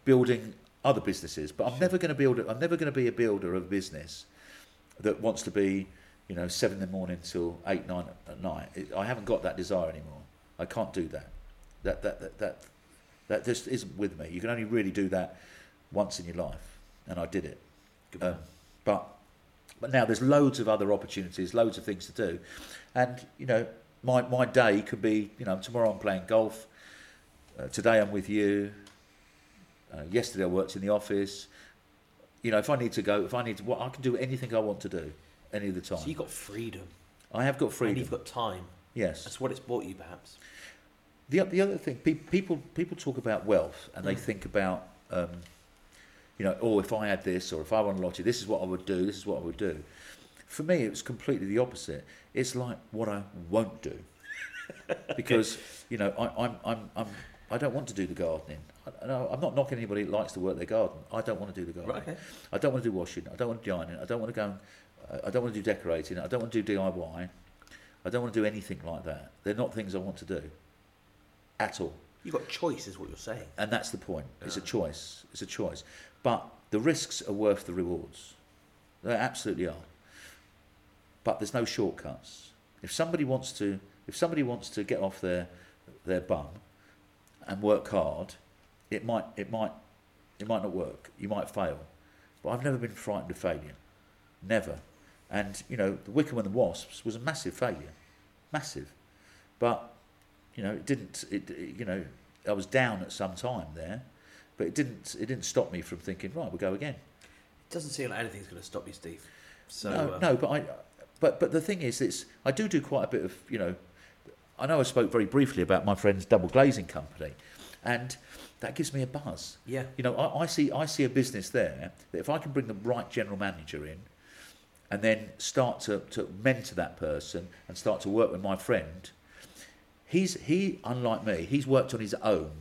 building other businesses, but I'm never going to build. I'm never going to be a builder of a business that wants to be, you know, seven in the morning till eight, nine at night. It, I haven't got that desire anymore. I can't do that. That that that that that just isn't with me. You can only really do that once in your life, and I did it. Um, but but now there's loads of other opportunities, loads of things to do, and you know, my my day could be, you know, tomorrow I'm playing golf. Uh, today I'm with you. Uh, yesterday I worked in the office. You know, if I need to go, if I need to, well, I can do anything I want to do, any of the time. So you've got freedom. I have got freedom. And you've got time. yes. That's what it's bought you, perhaps. The, the other thing, pe- people people talk about wealth and they Mm. think about, um, you know, oh, if I had this or if I won a lottery, this is what I would do. This is what I would do. For me, it was completely the opposite. It's like what I won't do, because you know, I, I'm I'm I'm I don't want to do the gardening. I, no, I'm not knocking anybody that likes to work their garden. I don't want to do the gardening. Right, okay. I don't want to do washing. I don't want to do ironing. I don't want to go. And, I don't want to do decorating. I don't want to do DIY. I don't want to do anything like that. They're not things I want to do at all. You've got choice, is what you're saying. And that's the point. It's a choice. It's a choice. But the risks are worth the rewards. They absolutely are. But there's no shortcuts. If somebody wants to, if somebody wants to get off their their bum and work hard, it might it might it might not work. You might fail. But I've never been frightened of failure. Never. And you know, the Wycombe and the Wasps was a massive failure, massive. But you know, it didn't. It, it- you know, I was down at some time there, but it didn't. It didn't stop me from thinking, right, we'll go again. It doesn't seem like anything's going to stop you, Steve. So, no, uh, no, but I. But but the thing is, it's I do do quite a bit of you know. I know I spoke very briefly about my friend's double glazing company, and that gives me a buzz. Yeah. You know, I, I see I see a business there that if I can bring the right general manager in, and then start to, to mentor that person and start to work with my friend, he's he unlike me, he's worked on his own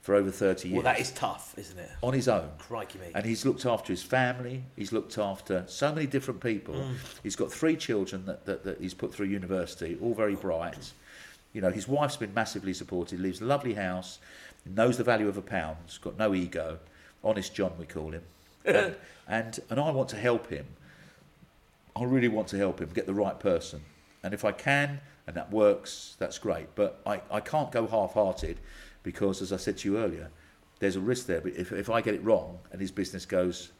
for over thirty years. Well, that is tough, isn't it? on his own. Crikey, mate. And he's looked after his family. He's looked after so many different people. Mm. He's got three children that, that, that he's put through university, all very bright. You know, his wife's been massively supported. Lives a lovely house. Knows the value of a pound. Got no ego. Honest John, we call him. and, and and I want to help him. I really want to help him get the right person. And if I can, and that works, that's great. But I, I can't go half-hearted because, as I said to you earlier, there's a risk there. But if, if I get it wrong and his business goes,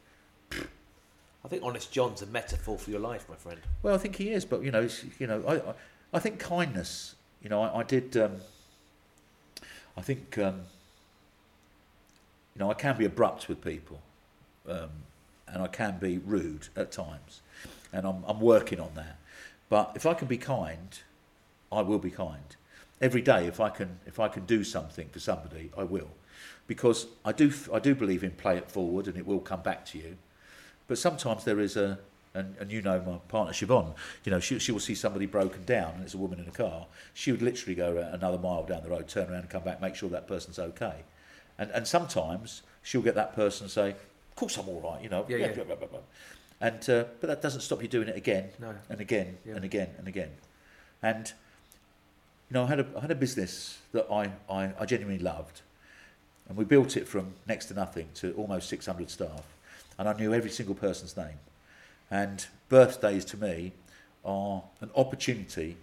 I think Honest John's a metaphor for your life, my friend. well, I think he is. But you know, you know, I, I, I think kindness. You know, I, I did. Um, I think, um, you know, I can be abrupt with people, um, and I can be rude at times, and I'm I'm working on that. But if I can be kind, I will be kind. Every day, if I can, if I can do something for somebody, I will, because I do, I do believe in play it forward, and it will come back to you. But sometimes there is a, and, and you know my partner Siobhan, you know, she, she will see somebody broken down and it's a woman in a car. She would literally go another mile down the road, turn around and come back, make sure that person's okay. And, and sometimes she'll get that person say, course I'm all right, you know. Yeah, yeah. blah, blah, blah, blah. And, uh, but that doesn't stop you doing it again No. and again Yeah. and again and again. And, you know, I had a, I had a business that I, I, I genuinely loved. And we built it from next to nothing to almost 600 staff. and I knew every single person's name. And birthdays to me are an opportunity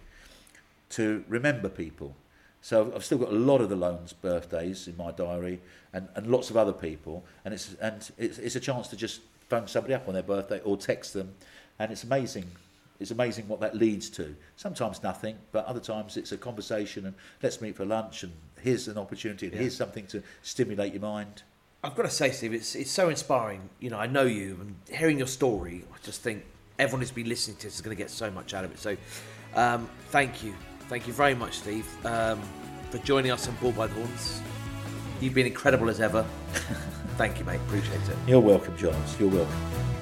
to remember people. So I've still got a lot of the loans' birthdays in my diary, and, and lots of other people, and it's and it's, it's a chance to just phone somebody up on their birthday or text them, and it's amazing. It's amazing what that leads to. Sometimes nothing, but other times it's a conversation and let's meet for lunch and here's an opportunity and Yeah. here's something to stimulate your mind. I've got to say, Steve, it's it's so inspiring. You know, I know you, and hearing your story, I just think everyone who's been listening to this is going to get so much out of it. So, um, thank you, thank you very much, Steve, um, for joining us on Bull by the Horns. You've been incredible as ever. thank you, mate. Appreciate it. You're welcome, Giles. You're welcome.